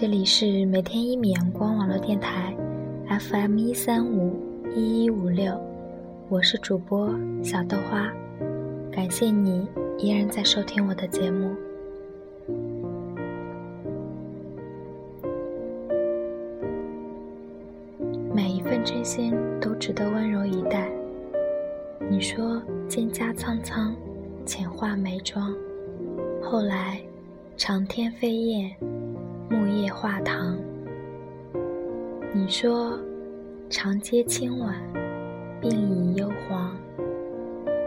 这里是每天一米阳光网络电台，FM 一三五一一五六，我是主播小豆花，感谢你依然在收听我的节目。每一份真心都值得温柔以待。你说蒹葭苍苍，浅画眉妆，后来长天飞雁。画堂。你说长街清晚，鬓已幽黄。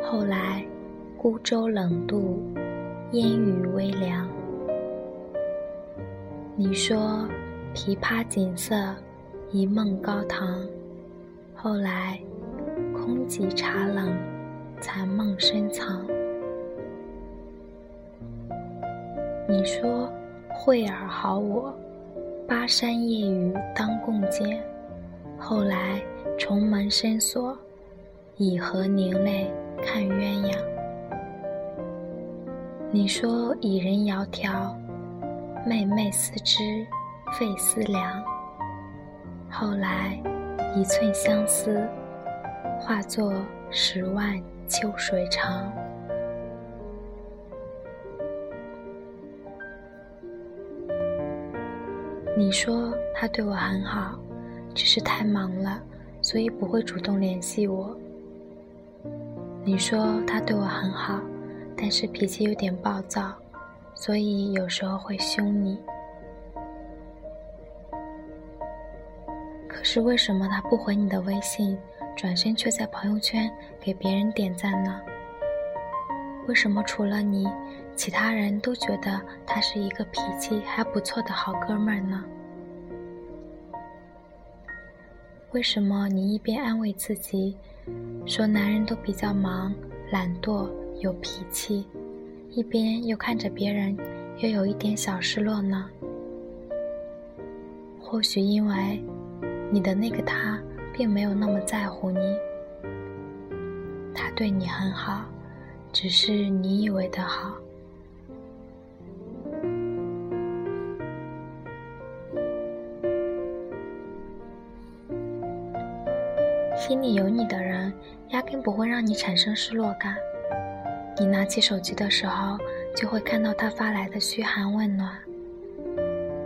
后来孤舟冷渡，烟雨微凉。你说琵琶锦瑟，一梦高堂。后来空寂茶冷，残梦深藏。你说。惠尔好我，巴山夜雨当共剪。后来重门深锁，以何凝泪看鸳鸯？你说伊人窈窕，妹妹思之，费思量。后来一寸相思，化作十万秋水长。你说他对我很好，只是太忙了，所以不会主动联系我。你说他对我很好，但是脾气有点暴躁，所以有时候会凶你。可是为什么他不回你的微信，转身却在朋友圈给别人点赞呢？为什么除了你？其他人都觉得他是一个脾气还不错的好哥们儿呢。为什么你一边安慰自己，说男人都比较忙、懒惰、有脾气，一边又看着别人，又有一点小失落呢？或许因为你的那个他并没有那么在乎你，他对你很好，只是你以为的好。心里有你的人，压根不会让你产生失落感。你拿起手机的时候，就会看到他发来的嘘寒问暖。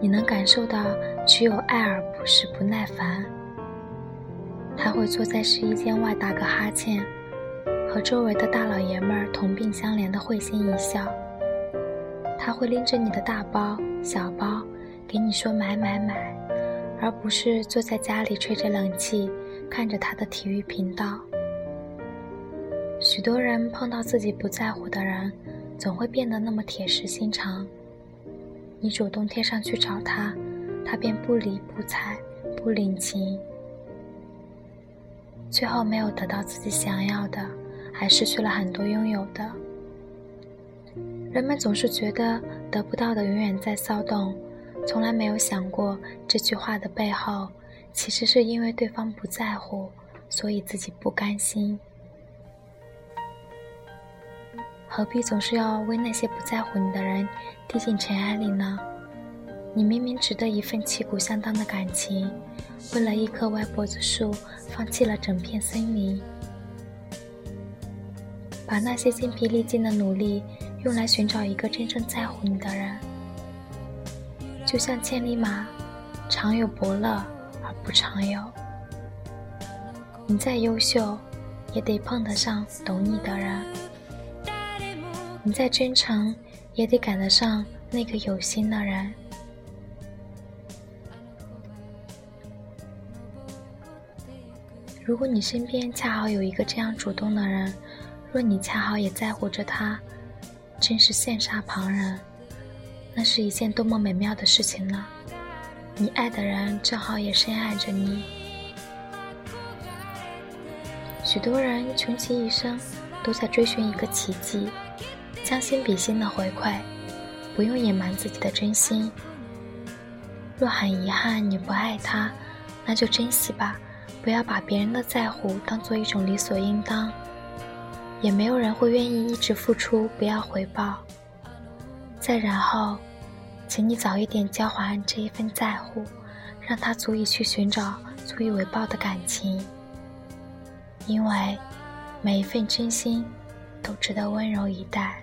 你能感受到只有爱而不是不耐烦。他会坐在试衣间外打个哈欠，和周围的大老爷们儿同病相怜的会心一笑。他会拎着你的大包小包，给你说买买买，而不是坐在家里吹着冷气。看着他的体育频道，许多人碰到自己不在乎的人，总会变得那么铁石心肠。你主动贴上去找他，他便不理不睬，不领情，最后没有得到自己想要的，还失去了很多拥有的。人们总是觉得得不到的永远在骚动，从来没有想过这句话的背后。其实是因为对方不在乎，所以自己不甘心。何必总是要为那些不在乎你的人滴进尘埃里呢？你明明值得一份旗鼓相当的感情，为了一棵歪脖子树，放弃了整片森林，把那些精疲力尽的努力用来寻找一个真正在乎你的人，就像千里马，常有伯乐。而不常有，你再优秀，也得碰得上懂你的人；你再真诚，也得赶得上那个有心的人。如果你身边恰好有一个这样主动的人，若你恰好也在乎着他，真是羡煞旁人。那是一件多么美妙的事情呢？你爱的人正好也深爱着你。许多人穷其一生都在追寻一个奇迹，将心比心的回馈，不用隐瞒自己的真心。若很遗憾你不爱他，那就珍惜吧，不要把别人的在乎当做一种理所应当。也没有人会愿意一直付出不要回报。再然后，请你早一点交还这一份在乎，让他足以去寻找足以回报的感情。因为每一份真心都值得温柔以待。